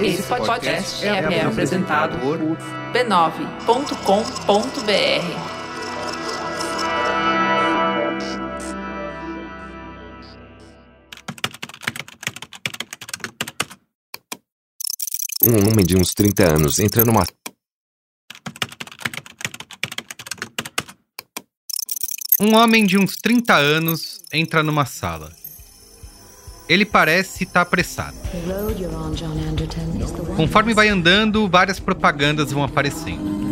Esse podcast é, é apresentado por b9.com.br. Um homem de uns 30 anos entra numa. Um homem de uns 30 anos entra numa sala. Ele parece estar tá apressado. Conforme vai andando, várias propagandas vão aparecendo.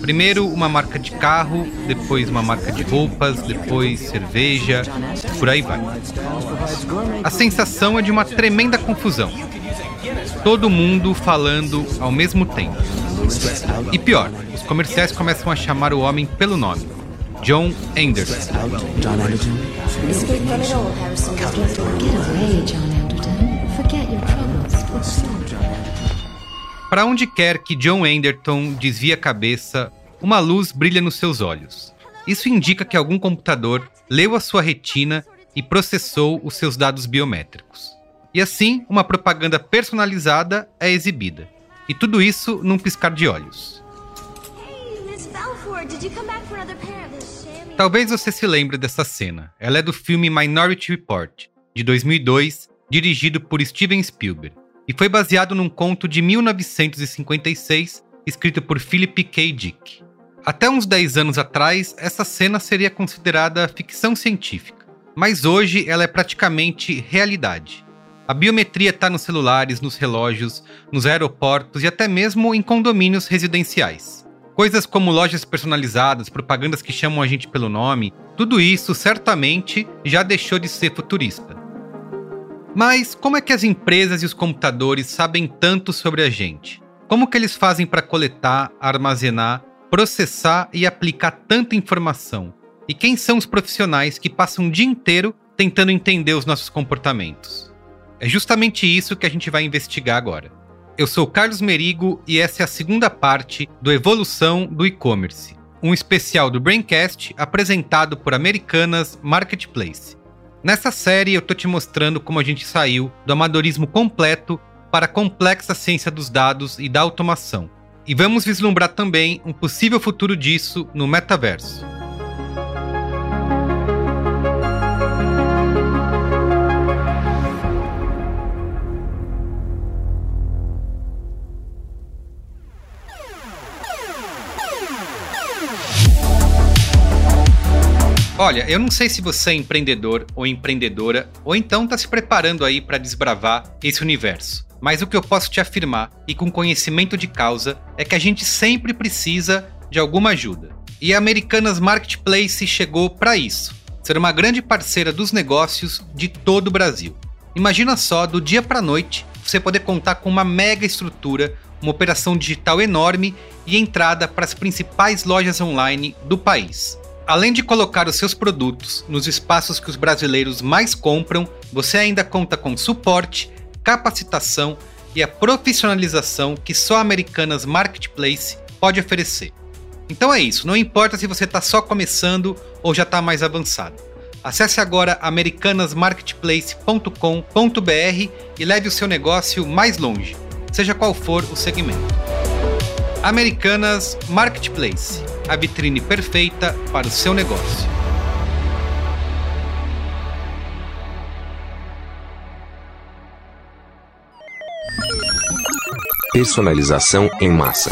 Primeiro uma marca de carro, depois uma marca de roupas, depois cerveja, por aí vai. A sensação é de uma tremenda confusão todo mundo falando ao mesmo tempo. E pior, os comerciais começam a chamar o homem pelo nome. John Anderson. Para onde quer que John Anderton desvie a cabeça, uma luz brilha nos seus olhos. Isso indica que algum computador leu a sua retina e processou os seus dados biométricos. E assim, uma propaganda personalizada é exibida. E tudo isso num piscar de olhos. Talvez você se lembre dessa cena. Ela é do filme Minority Report, de 2002, dirigido por Steven Spielberg, e foi baseado num conto de 1956, escrito por Philip K. Dick. Até uns 10 anos atrás, essa cena seria considerada ficção científica, mas hoje ela é praticamente realidade. A biometria está nos celulares, nos relógios, nos aeroportos e até mesmo em condomínios residenciais. Coisas como lojas personalizadas, propagandas que chamam a gente pelo nome, tudo isso certamente já deixou de ser futurista. Mas como é que as empresas e os computadores sabem tanto sobre a gente? Como que eles fazem para coletar, armazenar, processar e aplicar tanta informação? E quem são os profissionais que passam o dia inteiro tentando entender os nossos comportamentos? É justamente isso que a gente vai investigar agora. Eu sou Carlos Merigo e essa é a segunda parte do Evolução do E-Commerce, um especial do Braincast apresentado por Americanas Marketplace. Nessa série eu tô te mostrando como a gente saiu do amadorismo completo para a complexa ciência dos dados e da automação. E vamos vislumbrar também um possível futuro disso no metaverso. Olha, eu não sei se você é empreendedor ou empreendedora, ou então está se preparando aí para desbravar esse universo. Mas o que eu posso te afirmar, e com conhecimento de causa, é que a gente sempre precisa de alguma ajuda. E a Americanas Marketplace chegou para isso ser uma grande parceira dos negócios de todo o Brasil. Imagina só, do dia para noite, você poder contar com uma mega estrutura, uma operação digital enorme e entrada para as principais lojas online do país. Além de colocar os seus produtos nos espaços que os brasileiros mais compram, você ainda conta com suporte, capacitação e a profissionalização que só a Americanas Marketplace pode oferecer. Então é isso, não importa se você está só começando ou já está mais avançado. Acesse agora americanasmarketplace.com.br e leve o seu negócio mais longe, seja qual for o segmento. Americanas Marketplace a vitrine perfeita para o seu negócio. Personalização em massa.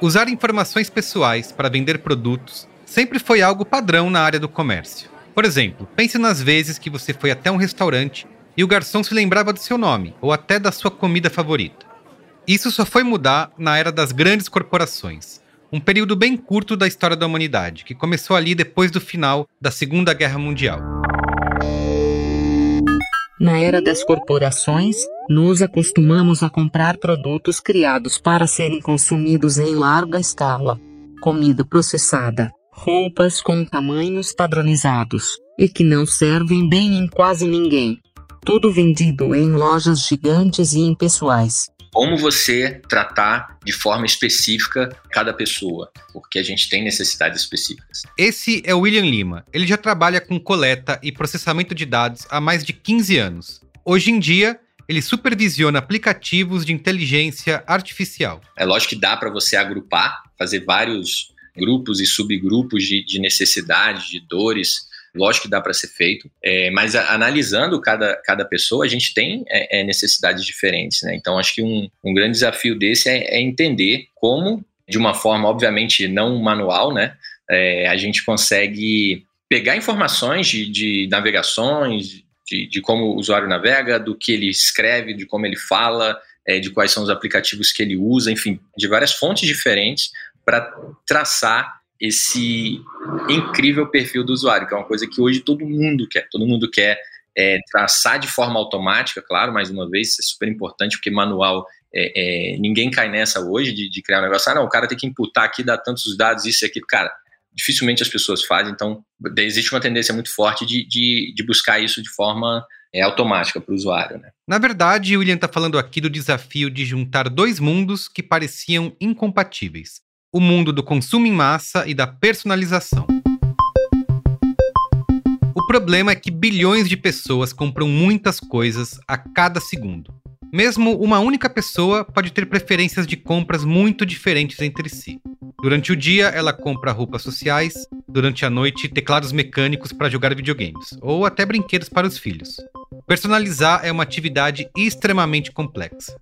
Usar informações pessoais para vender produtos sempre foi algo padrão na área do comércio. Por exemplo, pense nas vezes que você foi até um restaurante e o garçom se lembrava do seu nome ou até da sua comida favorita. Isso só foi mudar na era das grandes corporações, um período bem curto da história da humanidade, que começou ali depois do final da Segunda Guerra Mundial. Na era das corporações, nos acostumamos a comprar produtos criados para serem consumidos em larga escala. Comida processada, roupas com tamanhos padronizados, e que não servem bem em quase ninguém. Tudo vendido em lojas gigantes e impessoais. como você tratar de forma específica cada pessoa, porque a gente tem necessidades específicas. Esse é o William Lima. Ele já trabalha com coleta e processamento de dados há mais de 15 anos. Hoje em dia, ele supervisiona aplicativos de inteligência artificial. É lógico que dá para você agrupar, fazer vários grupos e subgrupos de, de necessidades, de dores, lógico que dá para ser feito, é, mas a, analisando cada, cada pessoa, a gente tem é, é, necessidades diferentes, né? Então, acho que um, um grande desafio desse é, é entender como, de uma forma, obviamente, não manual, né? É, a gente consegue pegar informações de, de navegações, de, de, como o usuário navega, do que ele escreve, de como ele fala, é, de quais são os aplicativos que ele usa, enfim, de várias fontes diferentes para traçar esse incrível perfil do usuário, que é uma coisa que hoje todo mundo quer. Todo mundo quer é, traçar de forma automática, claro, mais uma vez, isso é super importante, porque manual, é, é, ninguém cai nessa hoje de, de, criar um negócio. Ah, não, o cara tem que imputar aqui, dar tantos dados, isso e aquilo. Cara, dificilmente as pessoas fazem, então existe uma tendência muito forte de, de, de buscar isso de forma é, automática para o usuário. Né? Na verdade, o William está falando aqui do desafio de juntar dois mundos que pareciam incompatíveis o mundo do consumo em massa e da personalização. O problema é que bilhões de pessoas compram muitas coisas a cada segundo. Mesmo uma única pessoa pode ter preferências de compras muito diferentes entre si. Durante o dia, ela compra roupas sociais, durante a noite, teclados mecânicos para jogar videogames, ou até brinquedos para os filhos. Personalizar é uma atividade extremamente complexa.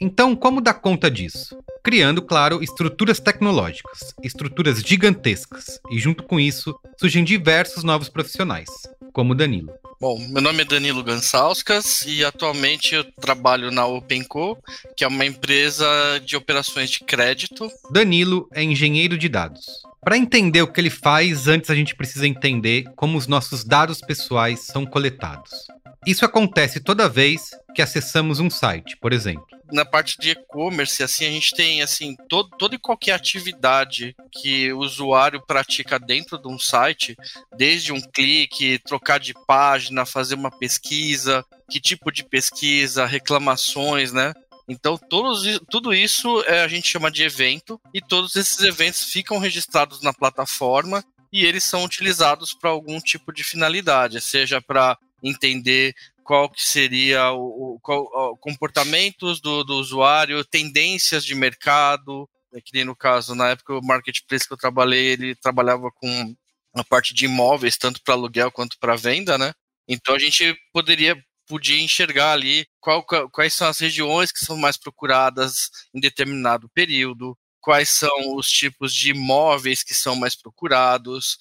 Então, como dar conta disso? Criando, claro, estruturas tecnológicas, estruturas gigantescas, e junto com isso surgem diversos novos profissionais, como Danilo. Bom, meu nome é Danilo Gansauskas e atualmente eu trabalho na OpenCo, que é uma empresa de operações de crédito. Danilo é engenheiro de dados. Para entender o que ele faz, antes a gente precisa entender como os nossos dados pessoais são coletados. Isso acontece toda vez que acessamos um site, por exemplo. Na parte de e-commerce, assim, a gente tem assim, todo, toda e qualquer atividade que o usuário pratica dentro de um site, desde um clique, trocar de página, fazer uma pesquisa, que tipo de pesquisa, reclamações, né? Então, todos, tudo isso é, a gente chama de evento, e todos esses eventos ficam registrados na plataforma e eles são utilizados para algum tipo de finalidade, seja para entender qual que seria o, qual, o comportamentos do, do usuário, tendências de mercado, né, que nem no caso, na época o marketplace que eu trabalhei, ele trabalhava com a parte de imóveis, tanto para aluguel quanto para venda, né? Então a gente poderia podia enxergar ali qual, quais são as regiões que são mais procuradas em determinado período, quais são os tipos de imóveis que são mais procurados,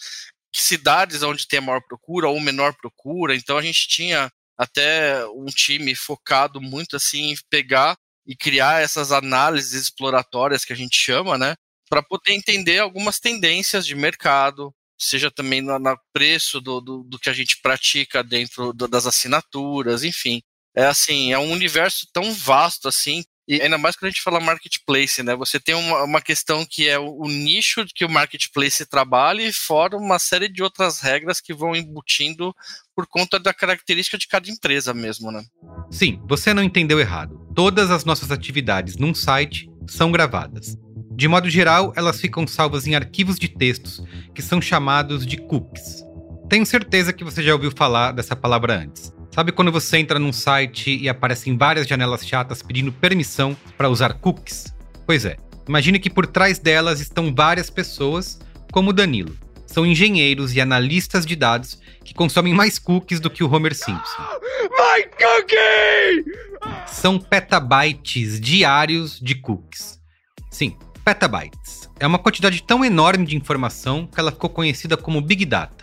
cidades onde tem maior procura ou menor procura. Então a gente tinha até um time focado muito assim em pegar e criar essas análises exploratórias que a gente chama, né, para poder entender algumas tendências de mercado, seja também no, no preço do, do, do, que a gente pratica dentro do, das assinaturas, enfim. É assim, é um universo tão vasto assim, e ainda mais quando a gente fala marketplace, né? Você tem uma, uma questão que é o, o, nicho que o marketplace trabalha e fora uma série de outras regras que vão embutindo por conta da característica de cada empresa mesmo, né? Sim, você não entendeu errado. Todas as nossas atividades num site são gravadas. De modo geral, elas ficam salvas em arquivos de textos, que são chamados de cookies. Tenho certeza que você já ouviu falar dessa palavra antes. Sabe quando você entra num site e aparecem várias janelas chatas pedindo permissão para usar cookies? Pois é, imagine que por trás delas estão várias pessoas, como o Danilo. São engenheiros e analistas de dados que consomem mais cookies do que o Homer Simpson. My cookie! São petabytes diários de cookies. Sim, petabytes. É uma quantidade tão enorme de informação que ela ficou conhecida como Big Data.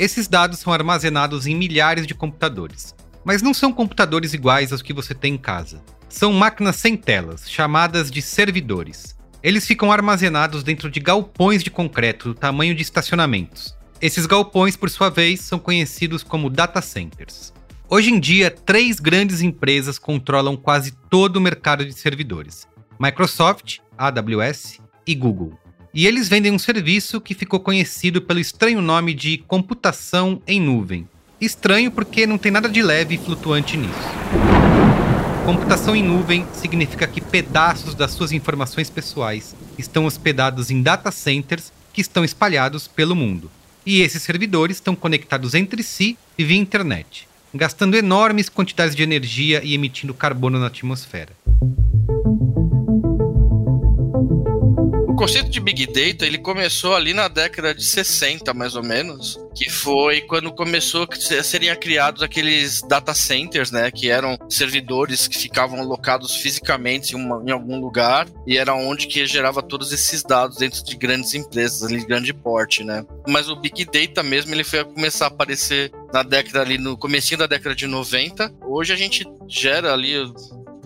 Esses dados são armazenados em milhares de computadores, mas não são computadores iguais aos que você tem em casa. São máquinas sem telas, chamadas de servidores. Eles ficam armazenados dentro de galpões de concreto do tamanho de estacionamentos. Esses galpões, por sua vez, são conhecidos como data centers. Hoje em dia, três grandes empresas controlam quase todo o mercado de servidores: Microsoft, AWS e Google. E eles vendem um serviço que ficou conhecido pelo estranho nome de computação em nuvem. Estranho porque não tem nada de leve e flutuante nisso. Computação em nuvem significa que pedaços das suas informações pessoais estão hospedados em data centers que estão espalhados pelo mundo. E esses servidores estão conectados entre si via internet, gastando enormes quantidades de energia e emitindo carbono na atmosfera. Conceito de Big Data, ele começou ali na década de 60, mais ou menos, que foi quando começou a serem criados aqueles data centers, né, que eram servidores que ficavam alocados fisicamente em, uma, em algum lugar e era onde que gerava todos esses dados dentro de grandes empresas, ali, de grande porte, né. Mas o Big Data mesmo, ele foi a começar a aparecer na década ali, no comecinho da década de 90. Hoje a gente gera ali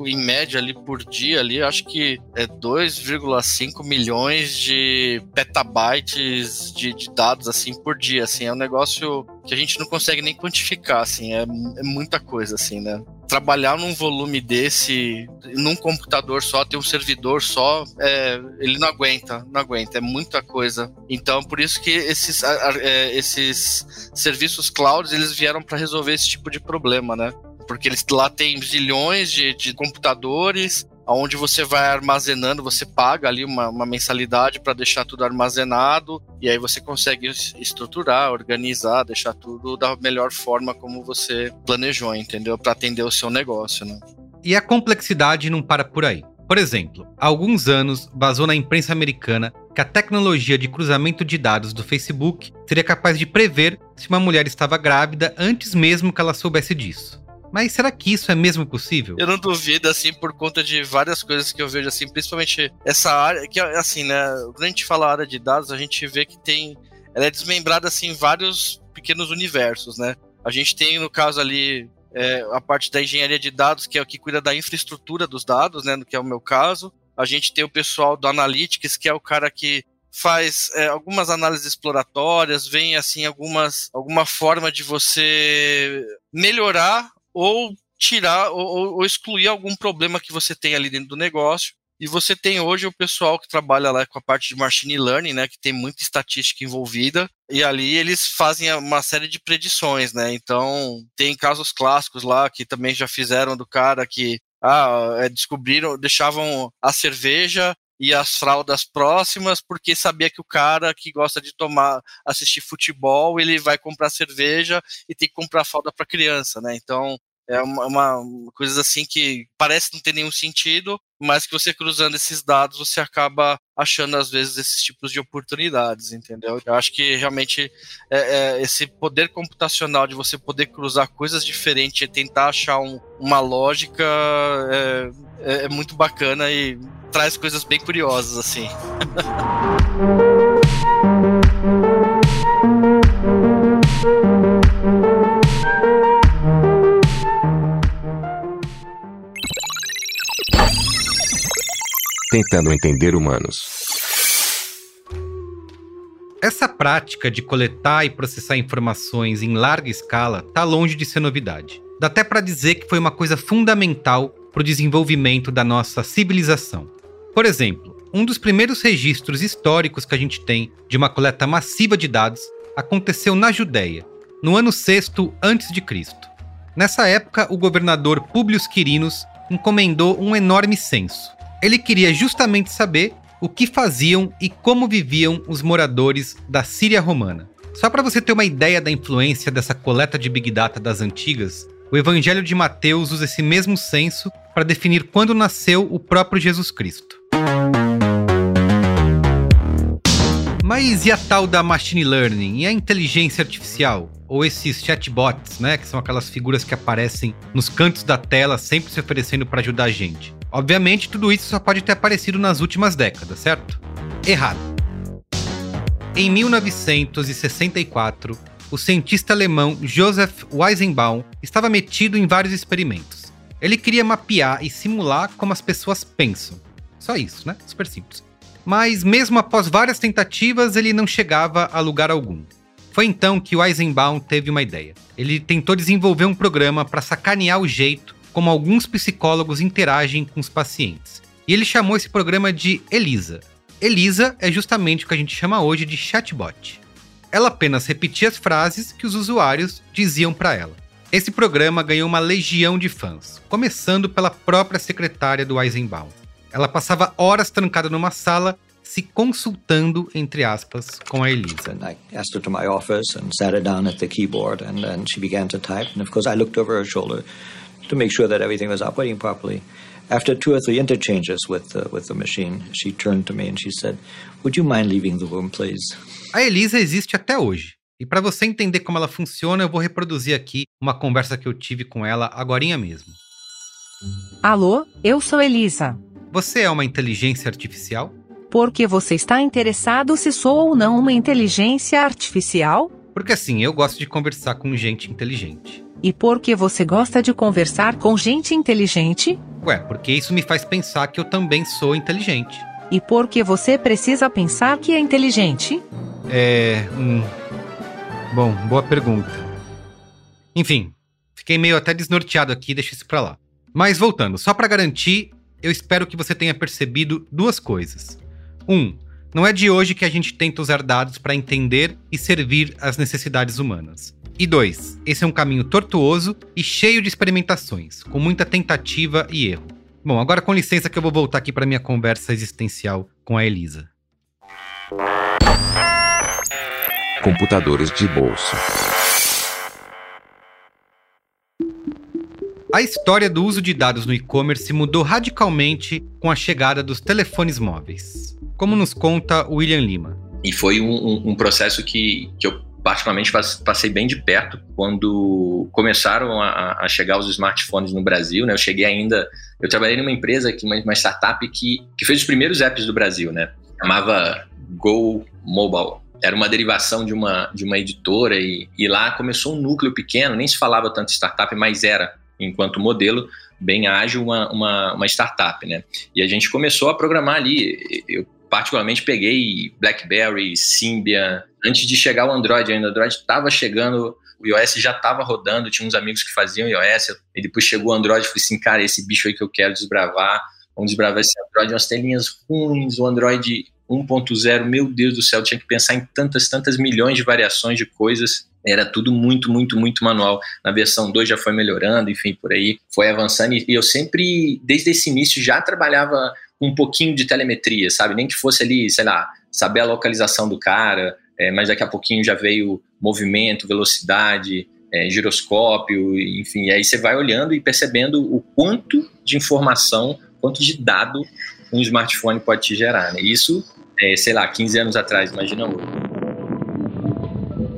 em média ali por dia ali, acho que é 2,5 milhões de petabytes de, de, dados assim por dia, assim, é um negócio que a gente não consegue nem quantificar, assim, é, é muita coisa, assim, né? Trabalhar num volume desse, num computador só, ter um servidor só, é, ele não aguenta, não aguenta, é muita coisa. Então, por isso que esses, é, esses serviços clouds, eles vieram para resolver esse tipo de problema, né? Porque eles lá tem zilhões de, de computadores, onde você vai armazenando, você paga ali uma, uma mensalidade para deixar tudo armazenado, e aí você consegue estruturar, organizar, deixar tudo da melhor forma como você planejou, entendeu? Para atender o seu negócio, né? E a complexidade não para por aí. Por exemplo, há alguns anos vazou na imprensa americana que a tecnologia de cruzamento de dados do Facebook seria capaz de prever se uma mulher estava grávida antes mesmo que ela soubesse disso. Mas será que isso é mesmo possível? Eu não duvido, assim, por conta de várias coisas que eu vejo, assim, principalmente essa área, que, assim, né, quando a gente fala área de dados, a gente vê que tem, ela é desmembrada, assim, em vários pequenos universos, né? A gente tem, no caso ali, é, a parte da engenharia de dados, que é o que cuida da infraestrutura dos dados, né, que é o meu caso. A gente tem o pessoal do Analytics, que é o cara que faz é, algumas análises exploratórias, vem assim algumas alguma forma de você melhorar ou tirar ou, ou, excluir algum problema que você tem ali dentro do negócio. E você tem hoje o pessoal que trabalha lá com a parte de machine learning, né, que tem muita estatística envolvida, e ali eles fazem uma série de predições, né? Então, tem casos clássicos lá que também já fizeram do cara que ah, é, descobriram, deixavam a cerveja e as fraldas próximas, porque sabia que o cara que gosta de tomar, assistir futebol, ele vai comprar cerveja e tem que comprar fralda para criança, né? Então, é uma, uma coisa assim que parece não ter nenhum sentido, mas que você cruzando esses dados, você acaba achando às vezes esses tipos de oportunidades, entendeu? Eu acho que realmente é, é, esse poder computacional de você poder cruzar coisas diferentes e tentar achar um, uma lógica é, é, é muito bacana e traz coisas bem curiosas assim. tentando entender humanos. Essa prática de coletar e processar informações em larga escala está longe de ser novidade. Dá até para dizer que foi uma coisa fundamental para o desenvolvimento da nossa civilização. Por exemplo, um dos primeiros registros históricos que a gente tem de uma coleta massiva de dados aconteceu na Judéia, no ano 6 a.C. Nessa época, o governador Publius Quirinos encomendou um enorme censo. Ele queria justamente saber o que faziam e como viviam os moradores da Síria romana. Só para você ter uma ideia da influência dessa coleta de Big Data das antigas, o Evangelho de Mateus usa esse mesmo censo para definir quando nasceu o próprio Jesus Cristo. Mas e a tal da machine learning e a inteligência artificial? Ou esses chatbots, né? Que são aquelas figuras que aparecem nos cantos da tela, sempre se oferecendo para ajudar a gente. Obviamente, tudo isso só pode ter aparecido nas últimas décadas, certo? Errado. Em 1964, o cientista alemão Joseph Weizenbaum estava metido em vários experimentos. Ele queria mapear e simular como as pessoas pensam. Só isso, né? Super simples mas mesmo após várias tentativas, ele não chegava a lugar algum. Foi então que o Eisenbaum teve uma ideia. Ele tentou desenvolver um programa para sacanear o jeito como alguns psicólogos interagem com os pacientes. E ele chamou esse programa de Elisa. Elisa é justamente o que a gente chama hoje de chatbot. Ela apenas repetia as frases que os usuários diziam para ela. Esse programa ganhou uma legião de fãs, começando pela própria secretária do Eisenbaum. Ela passava horas trancada numa sala se consultando, entre aspas, com a Elisa. And I asked her to my office and sat her down at the keyboard, and she began to type. And of course, I looked over her shoulder to make sure that everything was operating properly. After two or three interchanges with the, with the machine, she turned to me and she said, "Would you mind leaving the room, please?" A Elisa existe até hoje. E para você entender como ela funciona, eu vou reproduzir aqui uma conversa que eu tive com ela agorinha mesmo. Alô, eu sou Elisa. Você é uma inteligência artificial? Por que você está interessado se sou ou não uma inteligência artificial? Porque assim, eu gosto de conversar com gente inteligente. E por que você gosta de conversar com gente inteligente? Ué, porque isso me faz pensar que eu também sou inteligente. E por que você precisa pensar que é inteligente? É. Hum... Bom, boa pergunta. Enfim, fiquei meio até desnorteado aqui, deixa isso pra lá. Mas voltando, só pra garantir, eu espero que você tenha percebido duas coisas. Um, não é de hoje que a gente tenta usar dados para entender e servir as necessidades humanas. E dois, esse é um caminho tortuoso e cheio de experimentações, com muita tentativa e erro. Bom, agora com licença que eu vou voltar aqui para minha conversa existencial com a Elisa. Computadores de bolso. A história do uso de dados no e-commerce mudou radicalmente com a chegada dos telefones móveis, como nos conta o William Lima. E foi um, um, um processo que, que eu particularmente passei bem de perto quando começaram a, a, chegar os smartphones no Brasil, né? Eu cheguei ainda, eu trabalhei numa empresa aqui, uma, uma startup que, que fez os primeiros apps do Brasil, né? Chamava Go Mobile. Era uma derivação de uma, de uma editora e, e lá começou um núcleo pequeno, nem se falava tanto startup, mas era, enquanto modelo, bem ágil, uma, uma, uma startup, né? E a gente começou a programar ali. Eu particularmente peguei BlackBerry, Symbian, antes de chegar o Android ainda. O Android estava chegando, o iOS já estava rodando, tinha uns amigos que faziam iOS, e depois chegou o Android e falei assim, cara, esse bicho aí que eu quero desbravar, vamos desbravar esse Android, umas telinhas ruins, o Android 1.0, meu Deus do céu, tinha que pensar em tantas, tantas milhões de variações de coisas, era tudo muito, muito, muito manual. Na versão 2 já foi melhorando, enfim, por aí foi avançando, e eu sempre, desde esse início, já trabalhava um pouquinho de telemetria, sabe? Nem que fosse ali, sei lá, saber a localização do cara, é, mas daqui a pouquinho já veio movimento, velocidade, é, giroscópio, enfim. E aí você vai olhando e percebendo o quanto de informação, quanto de dado um smartphone pode te gerar. Né? Isso, é, sei lá, 15 anos atrás, imagina hoje.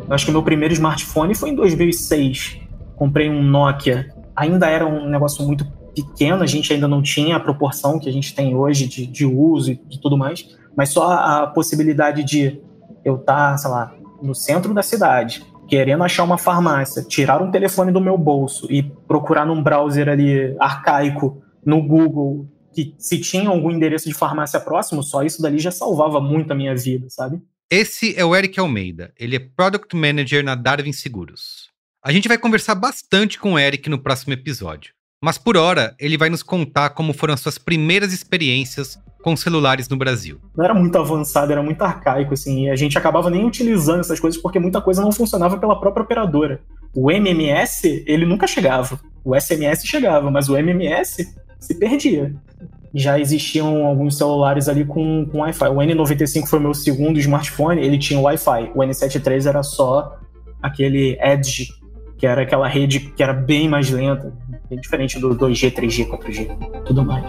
Eu acho que o meu primeiro smartphone foi em 2006. Comprei um Nokia. Ainda era um negócio muito pequeno, a gente ainda não tinha a proporção que a gente tem hoje de, de uso e de tudo mais, mas só a possibilidade de eu estar, tá, sei lá, no centro da cidade, querendo achar uma farmácia, tirar um telefone do meu bolso e procurar num browser ali arcaico no Google que se tinha algum endereço de farmácia próximo, só isso dali já salvava muito a minha vida, sabe? Esse é o Eric Almeida. Ele é Product Manager na Darwin Seguros. A gente vai conversar bastante com o Eric no próximo episódio. Mas por hora, ele vai nos contar como foram as suas primeiras experiências com celulares no Brasil. Não era muito avançado, era muito arcaico, assim, e a gente acabava nem utilizando essas coisas porque muita coisa não funcionava pela própria operadora. O MMS, ele nunca chegava. O SMS chegava, mas o MMS se perdia. Já existiam alguns celulares ali com, com Wi-Fi. O N95 foi meu segundo smartphone, ele tinha Wi-Fi. O N73 era só aquele Edge, que era aquela rede que era bem mais lenta, bem diferente do 2G, 3G, 4G, tudo mais.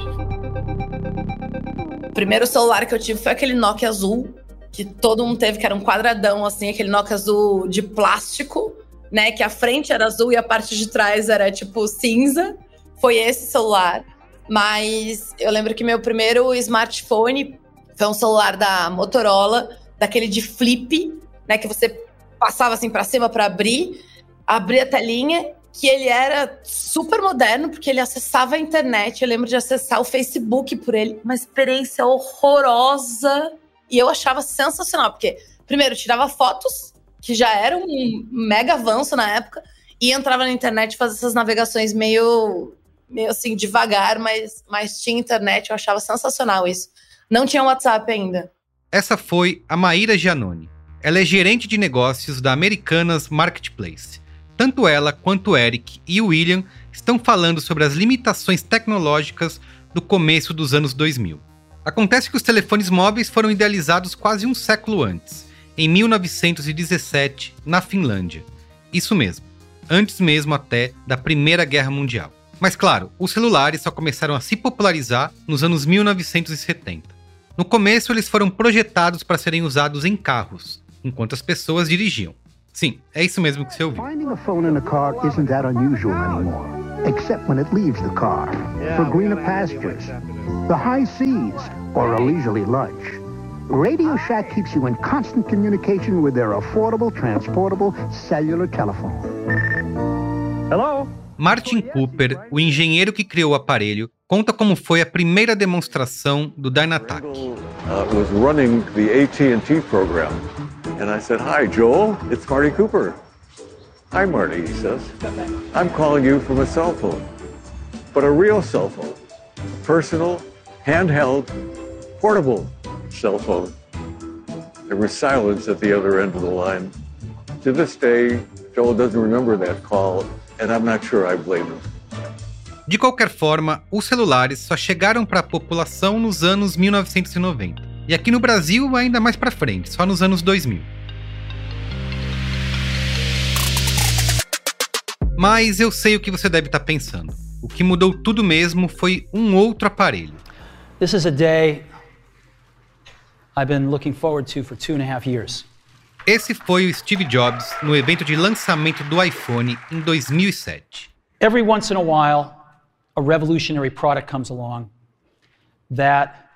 O primeiro celular que eu tive foi aquele Nokia azul, que todo mundo teve, que era um quadradão, assim, aquele Nokia azul de plástico, né? Que a frente era azul e a parte de trás era tipo cinza. Foi esse celular. Mas eu lembro que meu primeiro smartphone foi um celular da Motorola, daquele de flip, né? Que você passava assim para cima para abrir, abria a telinha que ele era super moderno, porque ele acessava a internet. Eu lembro de acessar o Facebook por ele. Uma experiência horrorosa. E eu achava sensacional, porque, primeiro, tirava fotos, que já era um mega avanço na época, e entrava na internet e fazia essas navegações meio, meio assim, devagar, mas, mas tinha internet. Eu achava sensacional isso. Não tinha WhatsApp ainda. Essa foi a Maíra Giannone. Ela é gerente de negócios da Americanas Marketplace tanto ela quanto Eric e William estão falando sobre as limitações tecnológicas do começo dos anos 2000. Acontece que os telefones móveis foram idealizados quase um século antes, em 1917, na Finlândia. Isso mesmo, antes mesmo até da Primeira Guerra Mundial. Mas claro, os celulares só começaram a se popularizar nos anos 1970. No começo, eles foram projetados para serem usados em carros, enquanto as pessoas dirigiam. Sim, é isso mesmo que você ouviu. Finding a phone in a car isn't that unusual anymore, except when it leaves the car for greener pastures, the high seas, or a leisurely lunch. Radio Shack keeps you in constant communication with their affordable, transportable cellular telephone. Hello? Martin Cooper, o engenheiro que criou o aparelho, conta como foi a primeira demonstração do Dynatac. Uh, was running the AT&T program, and I said, "Hi, Joel. It's Marty Cooper." "Hi, Marty," he says. "I'm calling you from a cell phone, but a real cell phone, personal, handheld, portable cell phone." There was silence at the other end of the line. To this day, Joel doesn't remember that call, and I'm not sure I blame him. De qualquer forma, os celulares só chegaram para a população nos anos 1990. E aqui no Brasil, ainda mais para frente, só nos anos 2000. Mas eu sei o que você deve estar pensando. O que mudou tudo mesmo foi um outro aparelho. This is a day I've been looking forward to for two and a half years. Esse foi o Steve Jobs no evento de lançamento do iPhone em 2007. Every once in a while, a revolutionary product comes along that.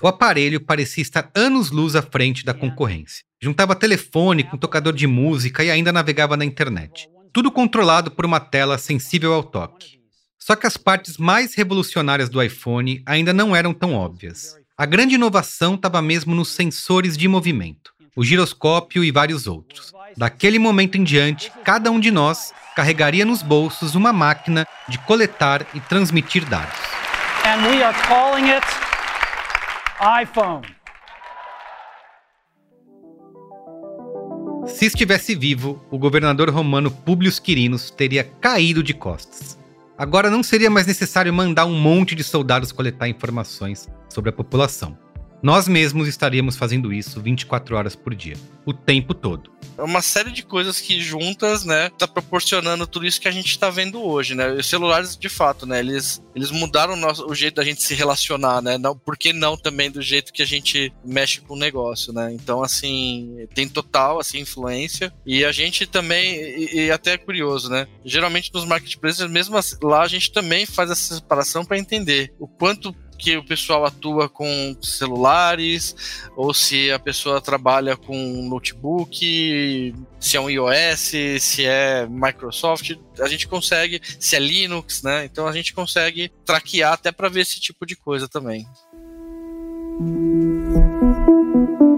O aparelho parecia estar anos-luz à frente da concorrência. Juntava telefone com tocador de música e ainda navegava na internet. Tudo controlado por uma tela sensível ao toque. Só que as partes mais revolucionárias do iPhone ainda não eram tão óbvias. A grande inovação estava mesmo nos sensores de movimento, o giroscópio e vários outros. Daquele momento em diante, cada um de nós carregaria nos bolsos uma máquina de coletar e transmitir dados. And we are calling it iPhone. Se estivesse vivo, o governador romano Publius Quirinos teria caído de costas. Agora não seria mais necessário mandar um monte de soldados coletar informações sobre a população. Nós mesmos estaríamos fazendo isso 24 horas por dia, o tempo todo. É uma série de coisas que juntas, né, tá proporcionando tudo isso que a gente está vendo hoje, né? Os celulares, de fato, né, eles, eles mudaram o, nosso, o jeito da gente se relacionar, né? Não, por que não também do jeito que a gente mexe com o negócio, né? Então, assim, tem total, assim, influência. E a gente também, e, e até é curioso, né? Geralmente nos marketplaces, mesmo assim, lá a gente também faz essa separação para entender o quanto que o pessoal atua com celulares, ou se a pessoa trabalha com notebook, se é um iOS, se é Microsoft, a gente consegue, se é Linux, né? Então a gente consegue traquear até para ver esse tipo de coisa também.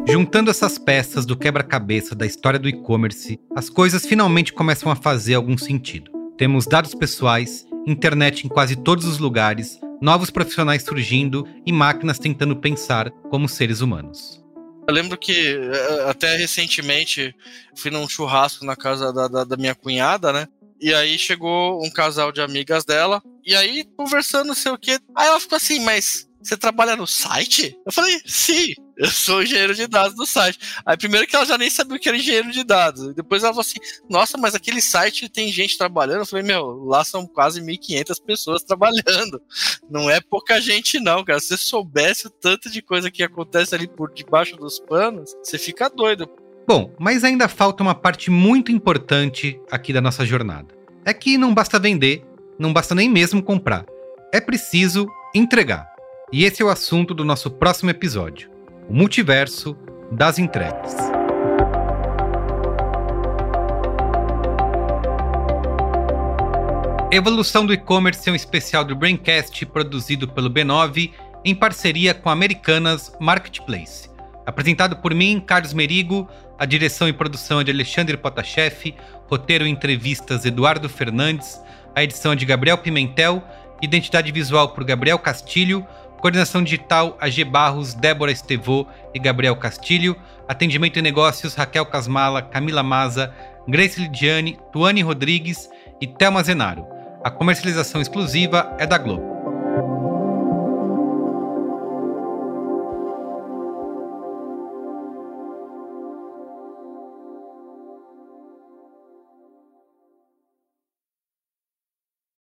Juntando essas peças do quebra-cabeça da história do e-commerce, as coisas finalmente começam a fazer algum sentido. Temos dados pessoais, internet em quase todos os lugares, novos profissionais surgindo e máquinas tentando pensar como seres humanos. Eu lembro que até recentemente fui num churrasco na casa da, da, da minha cunhada, né? E aí chegou um casal de amigas dela, e aí conversando, sei o quê. Aí ela ficou assim, mas você trabalha no site? Eu falei, sim, eu sou engenheiro de dados do site. Aí primeiro que ela já nem sabia o que era engenheiro de dados. Depois ela falou assim, nossa, mas aquele site tem gente trabalhando. Eu falei, meu, lá são quase 1.500 pessoas trabalhando. Não é pouca gente não, cara. Se você soubesse o tanto de coisa que acontece ali por debaixo dos panos, você fica doido. Bom, mas ainda falta uma parte muito importante aqui da nossa jornada. É que não basta vender, não basta nem mesmo comprar. É preciso entregar. E esse é o assunto do nosso próximo episódio: o multiverso das entregas. Evolução do e-commerce é um especial do Braincast produzido pelo B9 em parceria com Americanas Marketplace. Apresentado por mim, Carlos Merigo, a direção e produção é de Alexandre Potashev, roteiro e entrevistas Eduardo Fernandes, a edição é de Gabriel Pimentel, identidade visual por Gabriel Castilho, Coordenação digital, AG Barros, Débora Estevô e Gabriel Castilho. Atendimento e negócios, Raquel Casmala, Camila Maza, Grace Lidiane, Tuane Rodrigues e Thelma Zenaro. A comercialização exclusiva é da Globo.